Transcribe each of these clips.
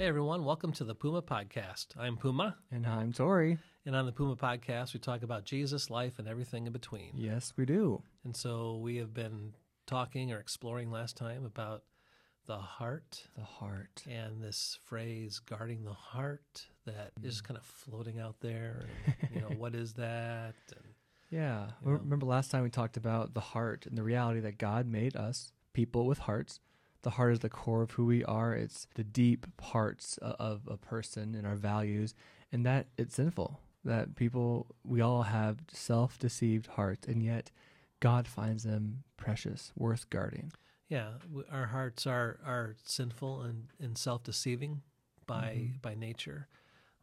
Hey everyone, welcome to the Puma Podcast. I'm Puma, And I'm Tory. and on the Puma Podcast, we talk about Jesus, life, and everything in between. Yes, we do. And so we have been talking or exploring last time about the heart The heart. and this phrase guarding the heart that is mm. kind of floating out there. And, you know, what is that? And, Yeah. You know. Remember last time we talked about the heart and the reality that God made us people with hearts. The heart is the core of who we are. It's the deep parts of a person and our values, and that it's sinful. That people, we all have self deceived hearts, and yet God finds them precious, worth guarding. yeah, our hearts are, are sinful and, and self deceiving by, Mhm. by nature,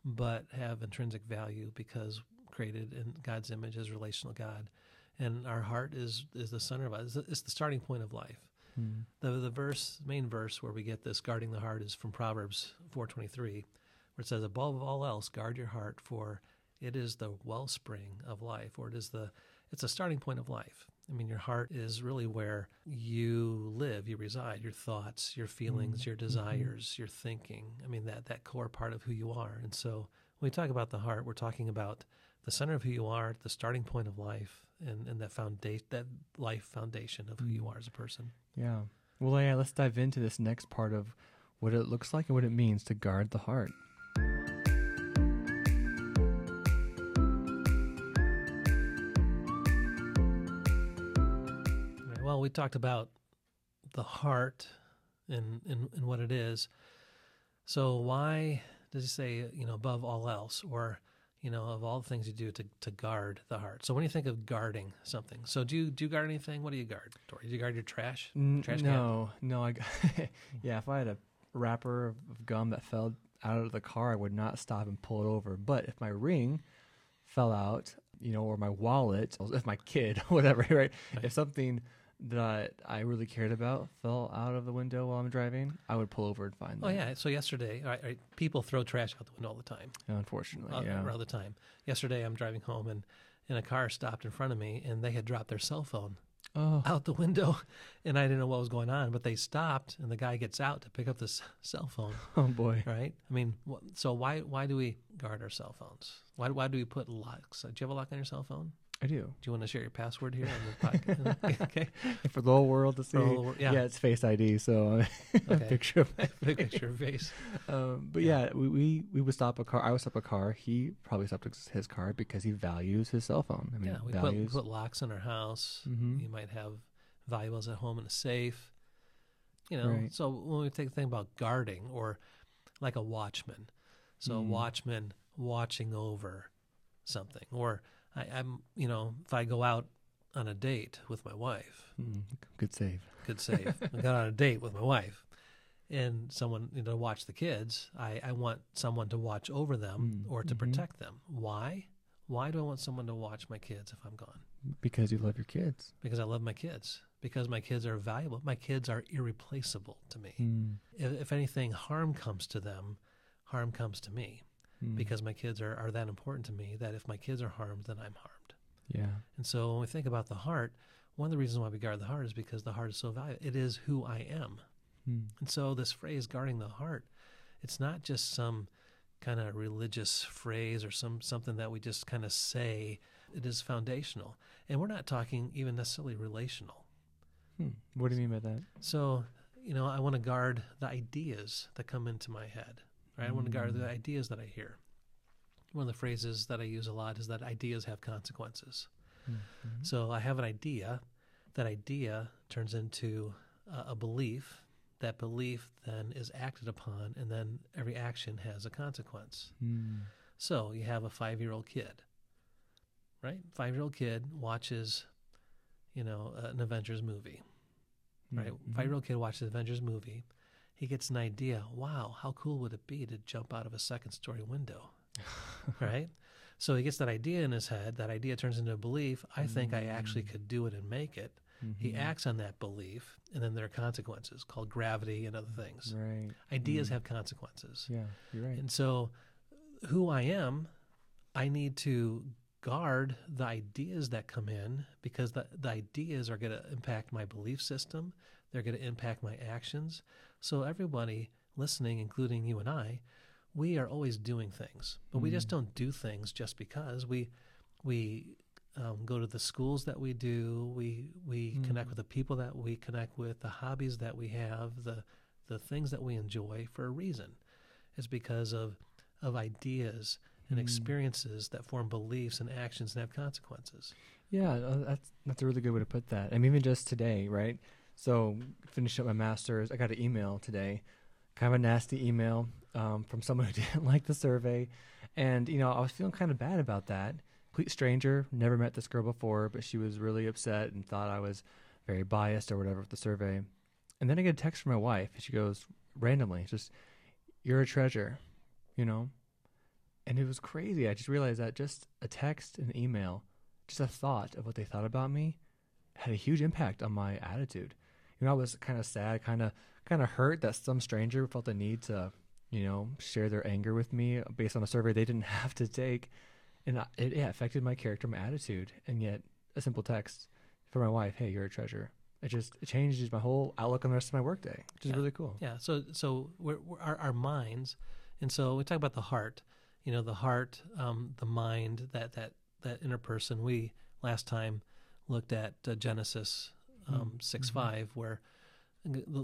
but have intrinsic value because created in God's image as relational God. And our heart is, is the center of the, it's the starting point of life. Hmm. The the verse main verse where we get this guarding the heart is from Proverbs 4:23 where it says above all else guard your heart for it is the wellspring of life or it is the it's a starting point of life. I mean your heart is really where you live, you reside, your thoughts, your feelings, your desires, your thinking. I mean that that core part of who you are. And so when we talk about the heart, we're talking about the center of who you are, the starting point of life and, and that foundation that life foundation of who you mm. are as a person. Yeah. Well, yeah, let's dive into this next part of what it looks like and what it means to guard the heart. Well, we talked about the heart and, and, and what it is. So why does he say, you know, above all else or, you know, of all the things you do to, to guard the heart? So when you think of guarding something, so do you, do you guard anything? What do you guard, Tory? Do you guard your trash? Trash can? no, no. I, yeah, if I had a wrapper of of gum that fell out of the car, I would not stop and pull it over. But if my ring fell out, you know, or my wallet, if my kid, whatever, right? Right. If something that I really cared about fell out of the window while I'm driving, I would pull over and find Oh yeah. So yesterday, all right, all right, people throw trash out the window all the time. Unfortunately, all, yeah. all the time. Yesterday, I'm driving home and, and a car stopped in front of me and they had dropped their cell phone Oh, out the window and I didn't know what was going on, but they stopped and the guy gets out to pick up this cell phone, oh boy. right? I mean, so why why do we guard our cell phones? Why why do we put locks? Do you have a lock on your cell phone? I do. Do you want to share your password here on the podcast? okay. For the whole world to see. For the whole wor- yeah. it's Face ID, so a Okay. picture of picture of face. Um, but Yeah. yeah, we, we we would stop a car. I would stop a car. He probably stopped his- car because he values his cell phone. I mean, Yeah, we put, values. put locks in our house. Mhm. You might have valuables at home in a safe. You know, Right. so when we take the thing about guarding or like a watchman, so a Mm. watchman watching over something, or I, I'm, you know, if I go out on a date with my wife, Mm, good save. good save, I got on a date with my wife, and someone you know to watch the kids, I, I want someone to watch over them Mm, or to mhm. protect them. Why? Why do I want someone to watch my kids if I'm gone? Because you love your kids. because I love my kids. Because my kids are valuable. My kids are irreplaceable to me. Mm, If, if anything, harm comes to them, harm comes to me. Mm. Because my kids are, are that important to me that if my kids are harmed, then I'm harmed. yeah, And so when we think about the heart, one of the reasons why we guard the heart is because the heart is so valuable. It is who I am. mm. And so this phrase guarding the heart, it's not just some kind of religious phrase or some something that we just kind of say. It is foundational. And we're not talking even necessarily relational. Hmm. What do you mean by that? So, you know, I want to guard the ideas that come into my head, right? I want to guard the Mm. ideas that I hear. One of the phrases that I use a lot is that ideas have consequences. Mm, mhm. So I have an idea. That idea turns into a, a belief. That belief then is acted upon, and then every action has a consequence. Mm. So you have a five year old kid, right? Five year old kid watches, you know, an Avengers movie right? Mm, Five year old kid watches the Avengers movie. He gets an idea. Wow, how cool would it be to jump out of a second story window? right? So he gets that idea in his head. That idea turns into a belief. I think I actually Mm. could do it and make it. He Mhm. acts on that belief, and then there are consequences called gravity and other things. Right. Ideas Mm. have consequences. Yeah, you're right. And so, who I am, I need to guard the ideas that come in because the, the ideas are going to impact my belief system. They're going to impact my actions. So, everybody, listening, including you and I, we are always doing things, but we just Mm. don't do things just because we we um, go to the schools that we do. We we connect Mm. with the people that we connect with, the hobbies that we have, the the things that we enjoy for a reason. It's because of of ideas and Mm. experiences that form beliefs and actions and have consequences. Yeah, uh, that's that's a really good way to put that. I mean, even just today, right? So, finishing up my master's, I got an email today, kind of a nasty email um, from someone who didn't like the survey, and you know, I was feeling kind of bad about that. Complete stranger, never met this girl before, but she was really upset and thought I was very biased or whatever with the survey. And then I get a text from my wife, and she goes randomly, just, "You're a treasure," you know. And it was crazy. I just realized that just a text, an email, just a thought of what they thought about me had a huge impact on my attitude. You know, I was kind of sad, kind of kind of hurt that some stranger felt the need to, you know, share their anger with me based on a survey they didn't have to take, and I, it yeah, affected my character, my attitude. And yet, a simple text from my wife, "Hey, you're a treasure." It just it changes my whole outlook on the rest of my workday, which is Yeah. really cool. Yeah. So so we're, we're, our our minds, and so we talk about the heart. You know, the heart, um, the mind, that that that inner person. We last time looked at uh, Genesis um, Mm, six mhm. five, where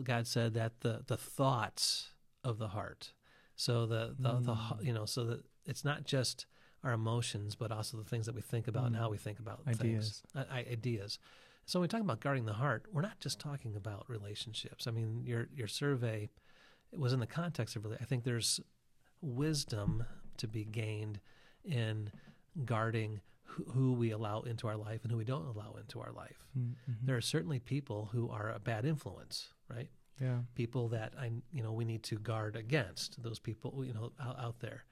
God said that the the thoughts of the heart. So the the, the Mm. h- you know, so that it's not just our emotions, but also the things that we think about and Mm. how we think about Ideas. things. I, I- ideas. So when we talk about guarding the heart, we're not just talking about relationships. I mean, your your survey was in the context of really. I think there's wisdom to be gained in guarding who, who we allow into our life and who we don't allow into our life. Mm-hmm. There are certainly people who are a bad influence, right? yeah. People that I you know we need to guard against. Those people you know out, out there.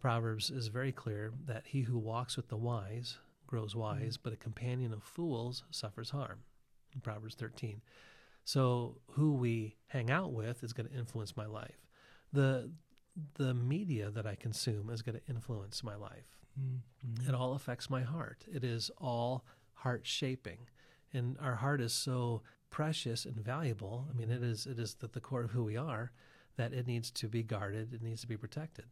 Proverbs is very clear that he who walks with the wise grows wise, but a companion of fools suffers harm. In Proverbs 13. So who we hang out with is going to influence my life. The the media that I consume is going to influence my life. Mm-hmm. It all affects my heart. It is all heart shaping. And our heart is so precious and valuable. I mean, it is it is at the core of who we are that it needs to be guarded, it needs to be protected.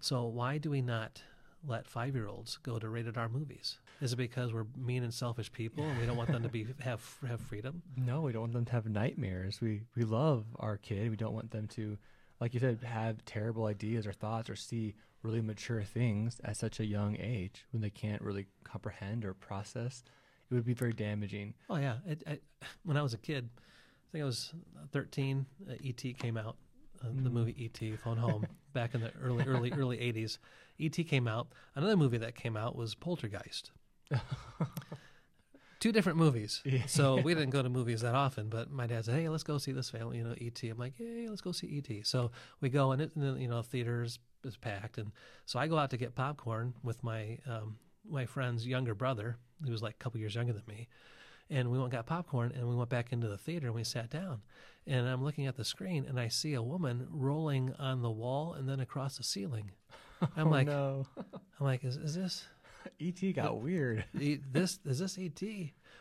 So why do we not let five year olds go to rated R movies? Is it because we're mean and selfish people and we don't want them to be have have freedom? No, we don't want them to have nightmares. We we love our kid. We don't want them to, like you said, have terrible ideas or thoughts or see really mature things at such a young age when they can't really comprehend or process. It would be very damaging. Oh yeah, it, I, when I was a kid, I think I was 13. Uh, E.T. came out, uh, the Mm. movie E.T. Phone Home, back in the early early early 80s. E.T. came out. Another movie that came out was Poltergeist. Two different movies. Yeah. So we didn't go to movies that often, but my dad said, "Hey, let's go see this family, you know, E.T." I'm like, "Hey, let's go see E.T." So we go, and it, and then, you know, theaters is packed, and so I go out to get popcorn with my um, my friend's younger brother, who was like a couple years younger than me, and we went and got popcorn, and we went back into the theater, and we sat down, and I'm looking at the screen, and I see a woman rolling on the wall and then across the ceiling. I'm Oh, like, no. I'm like, is, is this ET got weird. This is this ET?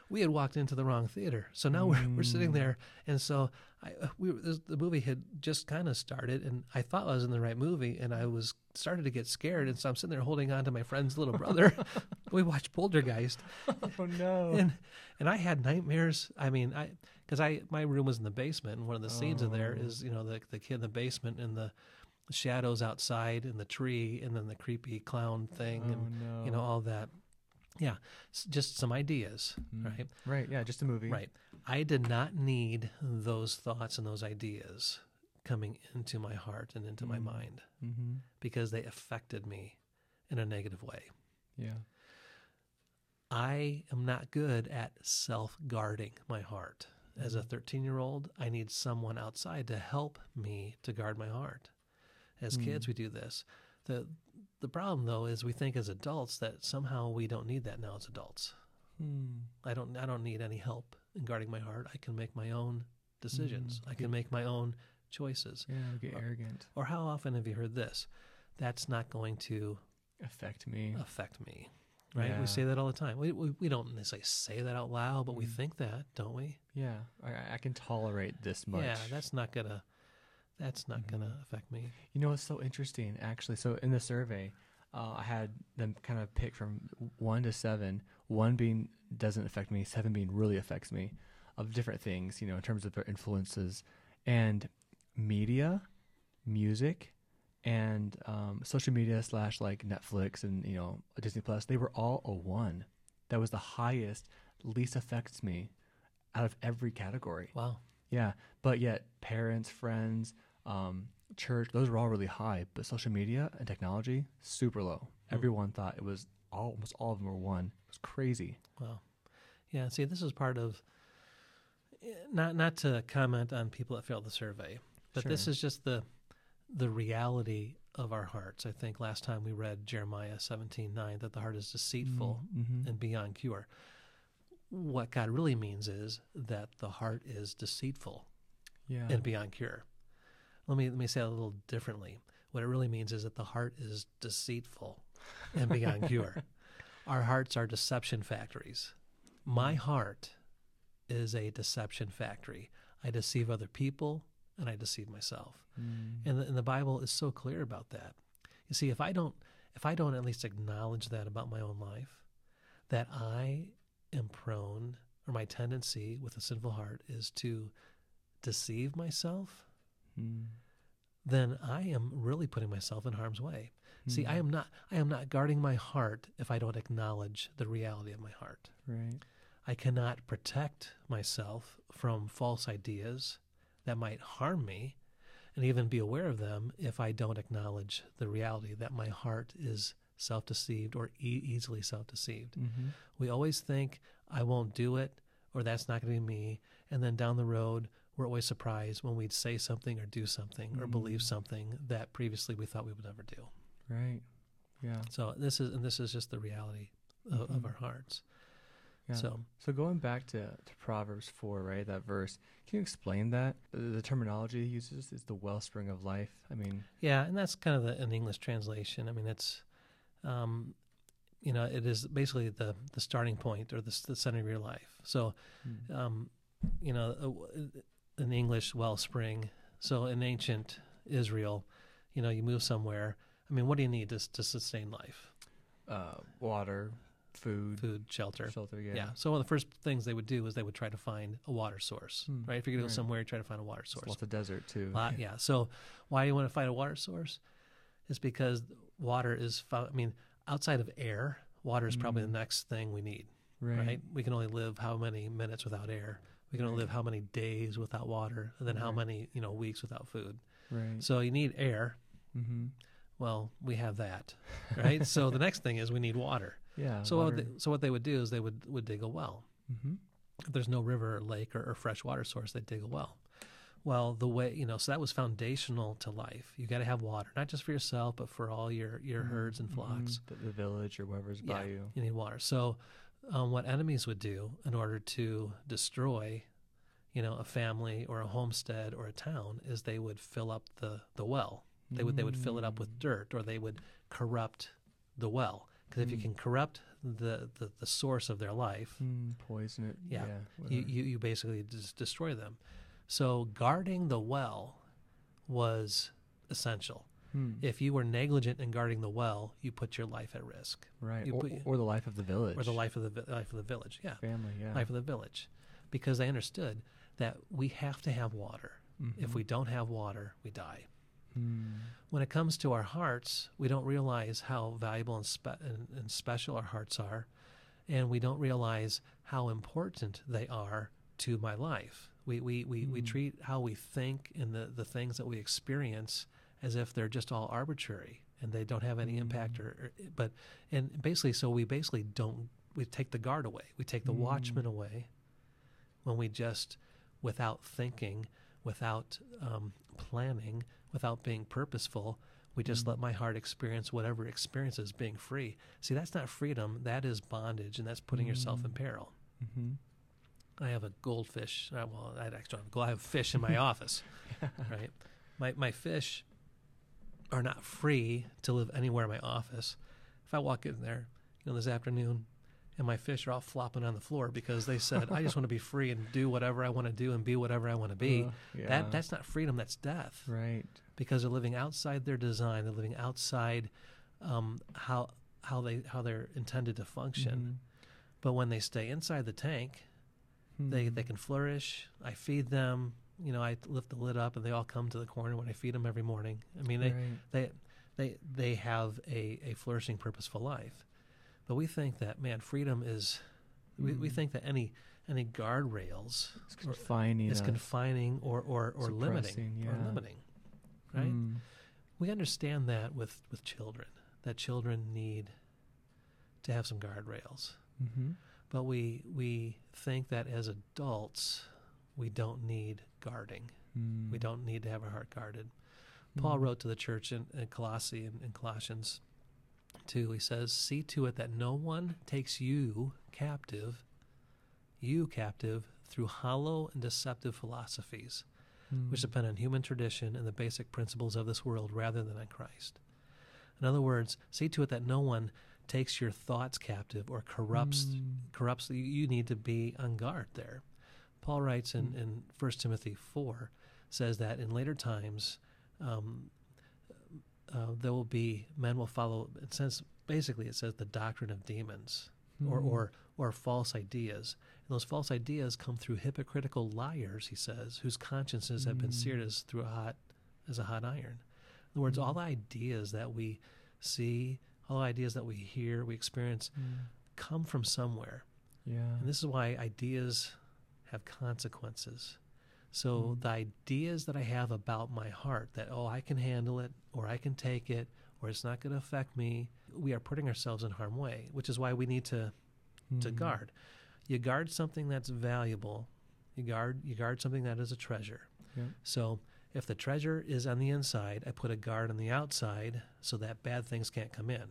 We had walked into the wrong theater, so now we're we're sitting Mm. there, and so I uh, we this, the movie had just kind of started, and I thought I was in the right movie, and I was started to get scared, and so I'm sitting there holding on to my friend's little brother. we watched Poltergeist, Oh no. and and I had nightmares. I mean, I because I my room was in the basement, and one of the scenes in there Oh. you know the the kid in the basement and the shadows outside and the tree, and then the creepy clown thing, oh and no. you know all that. Yeah, s- just some ideas, Mm. right? Right. Yeah. Just a movie. Right. I did not need those thoughts and those ideas coming into my heart and into my Mm. mind Mm-hmm. because they affected me in a negative way. Yeah. I am not good at self guarding my heart. As a Mhm. 13 year old, I need someone outside to help me to guard my heart. As kids, Mm. we do this. The, the problem, though, is we think as adults that somehow we don't need that now as adults. Hmm. I don't I don't need any help in guarding my heart. I can make my own decisions. Mm, I can make my own choices. Yeah. Get Or- arrogant. Or how often have you heard this? That's not going to Affect me. affect me. Right? Yeah. We say that all the time. We, we, we don't necessarily say that out loud, but we Mm. think that, don't we? Yeah. I, I can tolerate this much. Yeah, that's not gonna that's not going to affect me. You know, it's so interesting, actually. So in the survey, uh, I had them kind of pick from one to seven. One being doesn't affect me, seven being really affects me, of different things. You know, in terms of their influences, and media, music, and um, social media slash like Netflix and you know Disney Plus. They were all a one. That was the highest, least affects me, out of every category. Wow. Yeah, but yet parents, friends, um, church, those were all really high. But social media and technology, super low. Hmm. Everyone thought it was all, almost all of them were one. It was crazy. Wow. Yeah. See, this is part of not not to comment on people that failed the survey, but this is just the the reality of our hearts. I think last time we read Jeremiah seventeen nine that the heart is deceitful Mm-hmm. and beyond cure. What God really means is that the heart is deceitful yeah. and beyond cure. Let me let me say it a little differently. What it really means is that the heart is deceitful and beyond cure. Our hearts are deception factories. My heart is a deception factory. I deceive other people and I deceive myself. Mm. And the, and the Bible is so clear about that. You see, if I don't if I don't at least acknowledge that about my own life, that I am prone or my tendency with a sinful heart is to deceive myself, Mm. then I am really putting myself in harm's way. See, I Mm. am not I am not guarding my heart if I don't acknowledge the reality of my heart. right. I cannot protect myself from false ideas that might harm me and even be aware of them if I don't acknowledge the reality that my heart is self deceived or e- easily self deceived. Mm-hmm. We always think, I won't do it or that's not going to be me. And then down the road, we're always surprised when we'd say something or do something or believe Mm. something that previously we thought we would never do. Right. Yeah. So this is and this is just the reality of, of Mhm. our hearts. Yeah. So So going back to, to Proverbs 4, right, that verse, can you explain that? The, the terminology he uses is the wellspring of life. I mean, Yeah, and that's kind of the, an English translation. I mean, it's, um, you know, it is basically the the starting point or the, the center of your life. So, mm, um, you know, uh, in English, wellspring. So in ancient Israel, you know, you move somewhere. I mean, what do you need to, to sustain life? uh, water, food, Food, shelter. shelter. Yeah. Yeah. So one of the first things they would do is they would try to find a water source, Hmm, right? If you're going to go somewhere, you try to find a water source. Lots of desert too. Lot, yeah. So why do you want to find a water source is because water is. I mean, outside of air, water is probably Mm. the next thing we need, Right. right. We can only live how many minutes without air. We can only Right. live how many days without water, and then how many you know weeks without food. Right. So you need air. mm-hmm. Well, we have that, right? so the next thing is we need water. Yeah. So what they, so what they would do is they would would dig a well. mm-hmm. if there's no river or lake or, or fresh water source, they dig a well. Well, the way you know, so that was foundational to life. You got to have water, not just for yourself, but for all your your herds and flocks. The, the village or whoever's Yeah. by you. You need water. So, um, what enemies would do in order to destroy, you know, a family or a homestead or a town is they would fill up the the well. They would they would fill it up with Mm. dirt, or they would corrupt the well. Because if you Mm. can corrupt the, the the source of their life, Mm, poison it. Yeah. Yeah. you, you, you basically just destroy them. So guarding the well was essential. Hmm. If you were negligent in guarding the well, you put your life at risk, right. Or, put- or the life of the village. or the life of the vi- life of the village. Yeah, family. Yeah. life of the village, because they understood that we have to have water. If Mhm. we don't have water, we die. Hmm. When it comes to our hearts, we don't realize how valuable and, spe- and, and special our hearts are, and we don't realize how important they are to my life. We, we, we, we Mm. treat how we think and the, the things that we experience as if they're just all arbitrary and they don't have any impact Mm. or, or but and basically so we basically don't we take the guard away we take the Mm. watchman away when we just without thinking without um, planning without being purposeful we just Mm. let my heart experience whatever experiences being free see that's not freedom that is bondage and that's putting yourself in Mm. peril Mm-hmm. I have a goldfish. uh, Well, I actually have, I have fish in my office, right? My my fish are not free to live anywhere in my office. If I walk in there, you know, this afternoon, and my fish are all flopping on the floor because they said, "I just want to be free and do whatever I want to do and be whatever I want to be." Uh, yeah. That that's not freedom. That's death. right. Because they're living outside their design. They're living outside um, how how they how they're intended to function. But when they stay inside the tank, They Mhm. they can flourish. I feed them. You know, I lift the lid up, and they all come to the corner when I feed them every morning. I mean, they Right. they they they have a, a flourishing purposeful life but we think that man freedom is we, we Mm. think that any any guardrails It's confining. is confining or or, or limiting Suppressing, or limiting right Mm. we understand that with with children that children need to have some guardrails Mhm. But we we think that as adults we don't need guarding Mm. we don't need to have our heart guarded Paul Mm. wrote to the church in, in Colossae and in Colossians 2. He says, See to it that no one takes you captive, you captive, through hollow and deceptive philosophies, which Mm. depend on human tradition and the basic principles of this world rather than on Christ. In other words, see to it that no one takes your thoughts captive or corrupts Mm. corrupts you, need to be on guard there. Paul writes in, Mm. in 1 Timothy 4, says that in later times, um, uh, there will be, men will follow, it says, basically it says the doctrine of demons or, Mm. or, or false ideas. And those false ideas come through hypocritical liars, he says, whose consciences have been seared Mm. as through a hot, as a hot iron. In other words, all Mm. the ideas that we see, all the ideas that we hear, we experience, Mm. come from somewhere. Yeah. And this is why ideas have consequences. So Mm. the ideas that I have about my heart that oh I can handle it or I can take it or it's not going to affect me, we are putting ourselves in harm way, which is why we need to to Mm. guard. You guard something that's valuable. You guard you guard something that is a treasure. Yep. So if the treasure is on the inside, I put a guard on the outside so that bad things can't come in.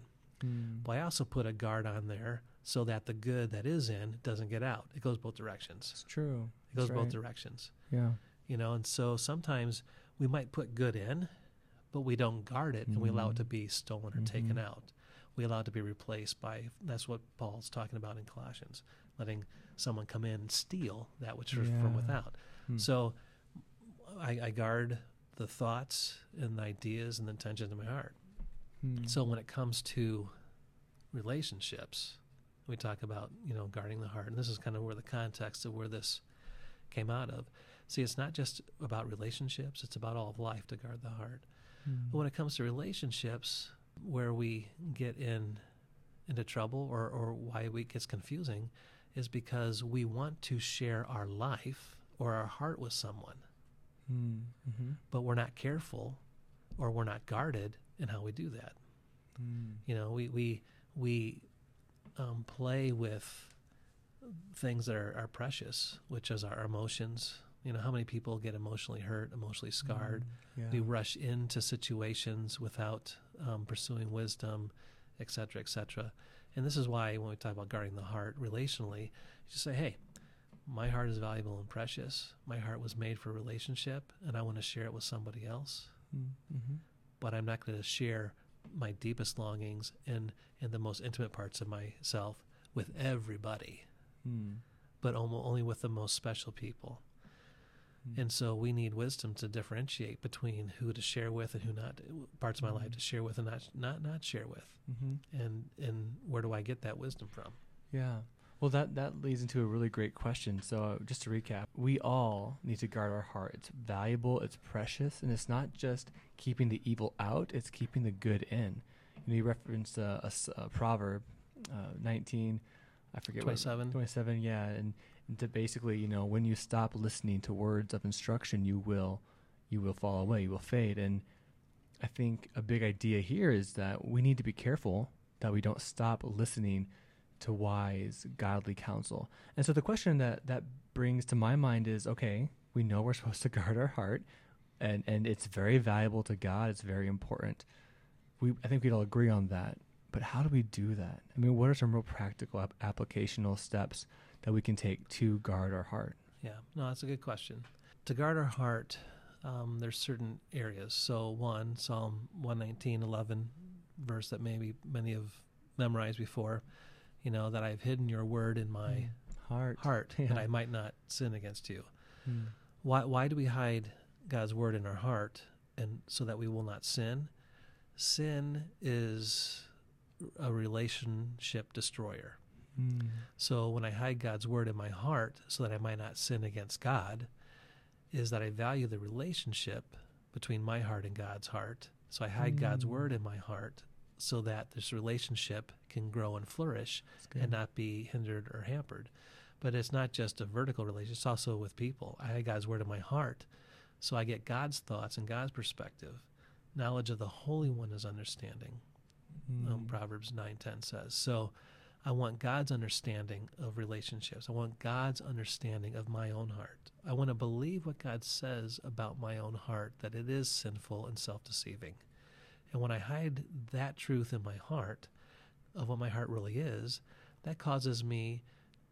Mm. But I also put a guard on there so that the good that is in doesn't get out. It goes both directions. It's true. It goes both directions. Yeah. You know, and so sometimes we might put good in, but we don't guard it and we allow it to Mhm. be stolen or taken Mhm. out. We allow it to be replaced by that's what Paul's talking about in Colossians, letting someone come in and steal that which is from without. Mm. So I, I guard the thoughts and the ideas and the intentions in my heart. Mm. So when it comes to relationships, we talk about, you know, guarding the heart. And this is kind of where the context of where this came out of. See, it's not just about relationships, it's about all of life to guard the heart. Mm. But when it comes to relationships, where we get in into trouble or, or why it gets confusing is because we want to share our life or our heart with someone, Mm. Mhm. but we're not careful or we're not guarded in how we do that. Mm. You know, we we we um, play with things that are, are precious, which is our emotions. You know, how many people get emotionally hurt, emotionally scarred? Mm. Yeah. We rush into situations without um, pursuing wisdom, et cetera, et cetera. And this is why when we talk about guarding the heart relationally, you just say, hey, my heart is valuable and precious. My heart was made for relationship, and I want to share it with somebody else Mm. Mhm. but I'm not going to share my deepest longings and, and the most intimate parts of myself with everybody, Mm. but only with the most special people. Mm. And so we need wisdom to differentiate between who to share with and who not parts of my life Mhm. to share with and not not not share with. Mhm. And and where do I get that wisdom from? Yeah. Well, that, that leads into a really great question. So, uh, just to recap, we all need to guard our heart. It's valuable, it's precious, and it's not just keeping the evil out, it's keeping the good in. You know, you referenced uh, a, a proverb, uh, 19, I forget what- 27. 27, yeah. And, and to basically, you know, when you stop listening to words of instruction, you will, you will fall away, you will fade. And I think a big idea here is that we need to be careful that we don't stop listening to wise, godly counsel. And so the question that that brings to my mind is okay, we know we're supposed to guard our heart and and it's very valuable to God, it's very important. We I think we'd all agree on that. But how do we do that? I mean, what are some real practical ap- applicational steps that we can take to guard our heart? Yeah, no, that's a good question. To guard our heart, um, there's certain areas. So one, Psalm 119, 11, verse that maybe many have memorized before. You know, that I've hidden your word in my heart. heart Yeah. that I might not sin against you. Mm. Why why do we hide God's word in our heart and so that we will not sin? Sin is a relationship destroyer. Mm. So when I hide God's word in my heart so that I might not sin against God, is that I value the relationship between my heart and God's heart. So I hide God's Mm. word in my heart so that this relationship can grow and flourish and not be hindered or hampered. But it's not just a vertical relationship, it's also with people. I hide God's word in my heart so I get God's thoughts and God's perspective. Knowledge of the Holy One is understanding um, Mm. Proverbs 9:10 says. So I want God's understanding of relationships. I want God's understanding of my own heart. I want to believe what God says about my own heart that it is sinful and self-deceiving. And when I hide that truth in my heart of what my heart really is, that causes me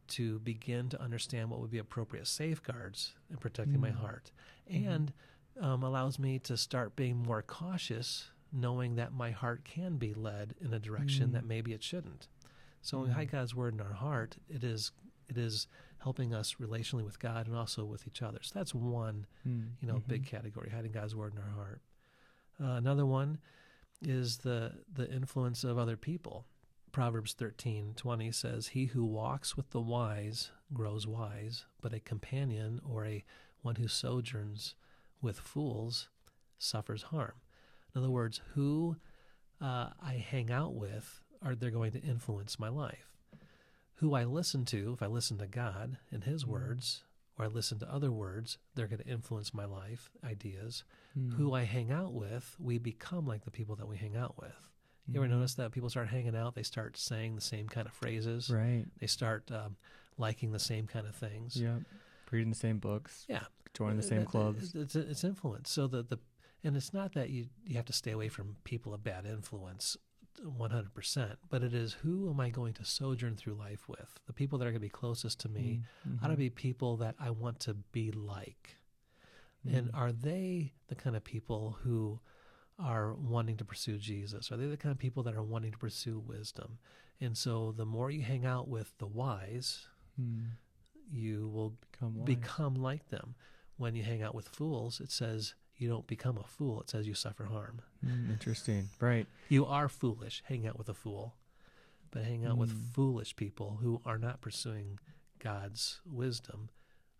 to begin to understand what would be appropriate safeguards in protecting my Mm. heart Mhm. and um, allows me to start being more cautious knowing that my heart can be led in a direction Mm. that maybe it shouldn't. So when we Mm. hide God's word in our heart, it is it is helping us relationally with God and also with each other. So that's one, Mm. you know, big category, hiding God's word in our heart. Uh, another one is the the influence of other people. Proverbs thirteen twenty says, "He who walks with the wise grows wise, but a companion or a one who sojourns with fools suffers harm." In other words, who uh, I hang out with are they're going to influence my life. Who I listen to, if I listen to God and His Mm. words, or I listen to other words, they're going to influence my life, ideas. Mm. Who I hang out with, we become like the people that we hang out with. You ever Mhm. notice that people start hanging out, they start saying the same kind of phrases, Right. they start um, liking the same kind of things. Yeah. Reading the same books. Yeah. Joining the Uh, same that- clubs. It's, it's influence. So the, the and it's not that you you have to stay away from people of bad influence, one hundred percent. But it is who am I going to sojourn through life with? The people that are going to be closest to me Mm. ought to be people that I want to be like. And Mm. are they the kind of people who are wanting to pursue Jesus? Are they the kind of people that are wanting to pursue wisdom? And so the more you hang out with the wise, Mm. you will Become become like them. When you hang out with fools, it says you don't become a fool, it says you suffer harm. Mm, interesting. Right. You are foolish, hang out with a fool. But hang out with Mm. foolish people who are not pursuing God's wisdom,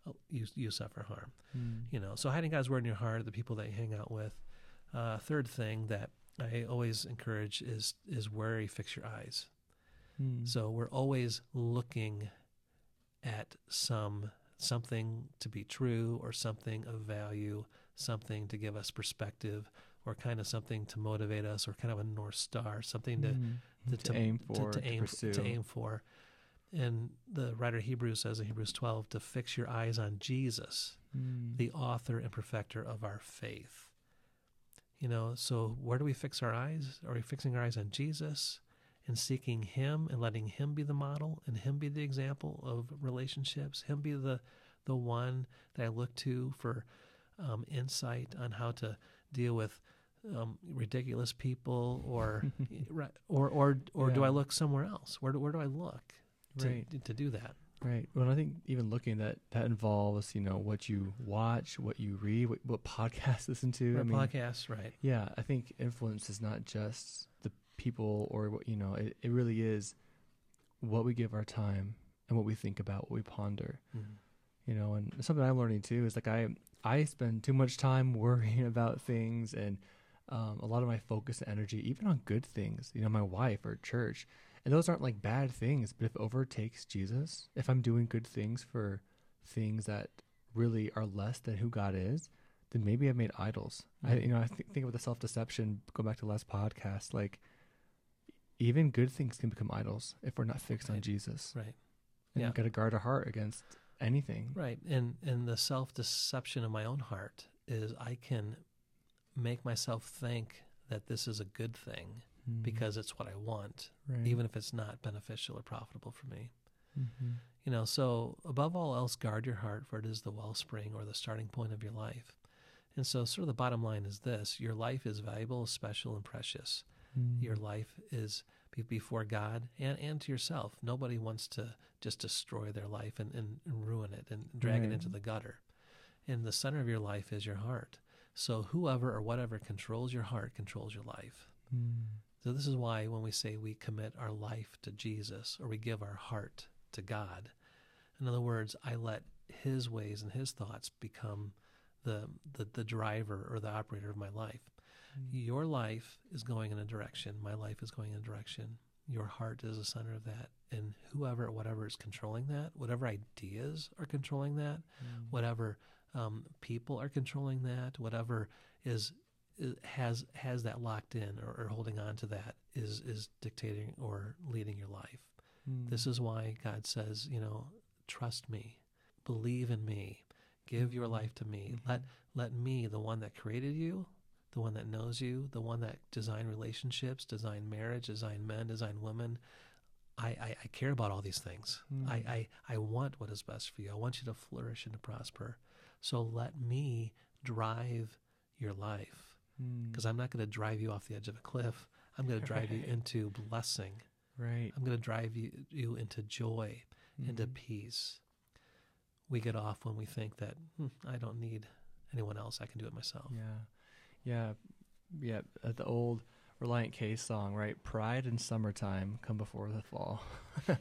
oh, you you suffer harm. Mm. You know, so hiding God's word in your heart, the people that you hang out with. Uh, third thing that I always encourage is is where you fix your eyes. Mm. So we're always looking at some something to be true or something of value, something to give us perspective or kind of something to motivate us or kind of a north star, something to Mm. to- to, aim for, to, to, aim to aim for. And the writer of Hebrews says in Hebrews 12 to fix your eyes on Jesus, Mm. the author and perfecter of our faith. You know, so where do we fix our eyes? Are we fixing our eyes on Jesus and seeking Him and letting Him be the model and Him be the example of relationships? Him be the the one that I look to for um, insight on how to deal with um, ridiculous people, or or or or do I look somewhere else? Where do, where do I look to Right. to do that? Right. Well, I think even looking that that involves, you know, what you watch, what you read, what, what podcasts listen to. I mean, podcast, right? yeah, I think influence is not just the people or what you know. It, it really is what we give our time and what we think about, what we ponder. Mhm. You know, and something I'm learning too is like I I spend too much time worrying about things and um, a lot of my focus and energy, even on good things. You know, my wife or church, and those aren't like bad things. But if it overtakes Jesus, if I'm doing good things for things that really are less than who God is, then maybe I've made idols. I, Mhm. you know, I th- think about the self deception. Go back to the last podcast, like even good things can become idols if we're not fixed on Jesus. Right. And Yeah. we've got to guard our heart against anything. Right. And and the self deception of my own heart is I can make myself think that this is a good thing Mhm. because it's what I want, right. even if it's not beneficial or profitable for me. Mhm. You know, so above all else, guard your heart, for it is the wellspring or the starting point of your life. And so, sort of the bottom line is this your life is valuable, special, and precious. Mm. Your life is before God and, and to yourself. Nobody wants to just destroy their life and, and ruin it and drag Right. it into the gutter. And the center of your life is your heart. So whoever or whatever controls your heart controls your life. Mm. So this is why when we say we commit our life to Jesus or we give our heart to God, in other words, I let his ways and his thoughts become the the, the driver or the operator of my life. Your life is going in a direction, my life is going in a direction. Your heart is the center of that. And whoever, whatever is controlling that, whatever ideas are controlling that, Mm. whatever um, people are controlling that, whatever is, has has that locked in or, or holding on to that is is dictating or leading your life. Mm. This is why God says, you know, trust me, believe in me, give your life to me. Mhm. Let let me, the one that created you, the one that knows you, the one that design relationships, design marriage, design men, design women. I, I, I care about all these things. Mm. I, I, I want what is best for you. I want you to flourish and to prosper. So let me drive your life Mm. because I'm not going to drive you off the edge of a cliff. I'm going to drive you into blessing. right. I'm going to drive you, you into joy, into Mhm. peace. We get off when we think that "Hmm, I don't need anyone else. I can do it myself. Yeah, yeah, yeah. uh, The old Relient K song, right? Pride and summertime come before the fall,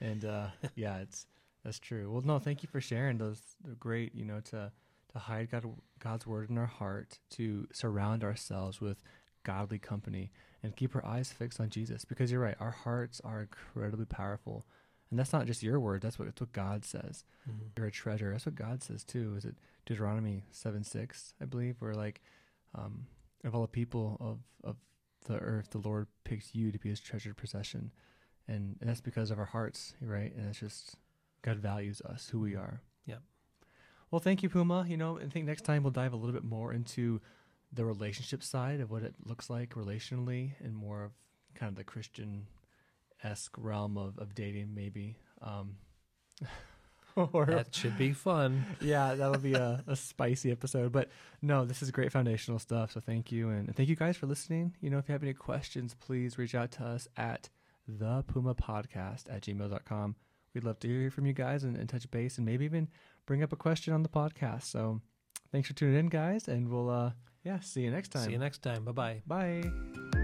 and uh, yeah, it's that's true. Well, no, thank you for sharing those. They're great, you know, to to hide God, God's word in our heart, to surround ourselves with godly company, and keep our eyes fixed on Jesus. Because you're right, our hearts are incredibly powerful, and that's not just your word. That's what that's what God says Mhm. you're a treasure. That's what God says too. Is it Deuteronomy seven six, I believe, where like um, of all the people of of the earth, the Lord picks you to be His treasured possession, and, and that's because of our hearts, right? And it's just God values us, who we are. Yep. Well, thank you, Puma. You know, I think next time we'll dive a little bit more into the relationship side of what it looks like relationally, and more of kind of the Christian esque realm of, of dating, maybe. Um, or That should be fun. yeah, that'll be a, a spicy episode. But no, this is great foundational stuff. So thank you. And thank you guys for listening. You know, if you have any questions, please reach out to us at the Puma Podcast at gmail.com. We'd love to hear from you guys and, and touch base and maybe even bring up a question on the podcast. So thanks for tuning in, guys. And we'll, uh, yeah, see you next time. See you next time. Bye bye. Bye.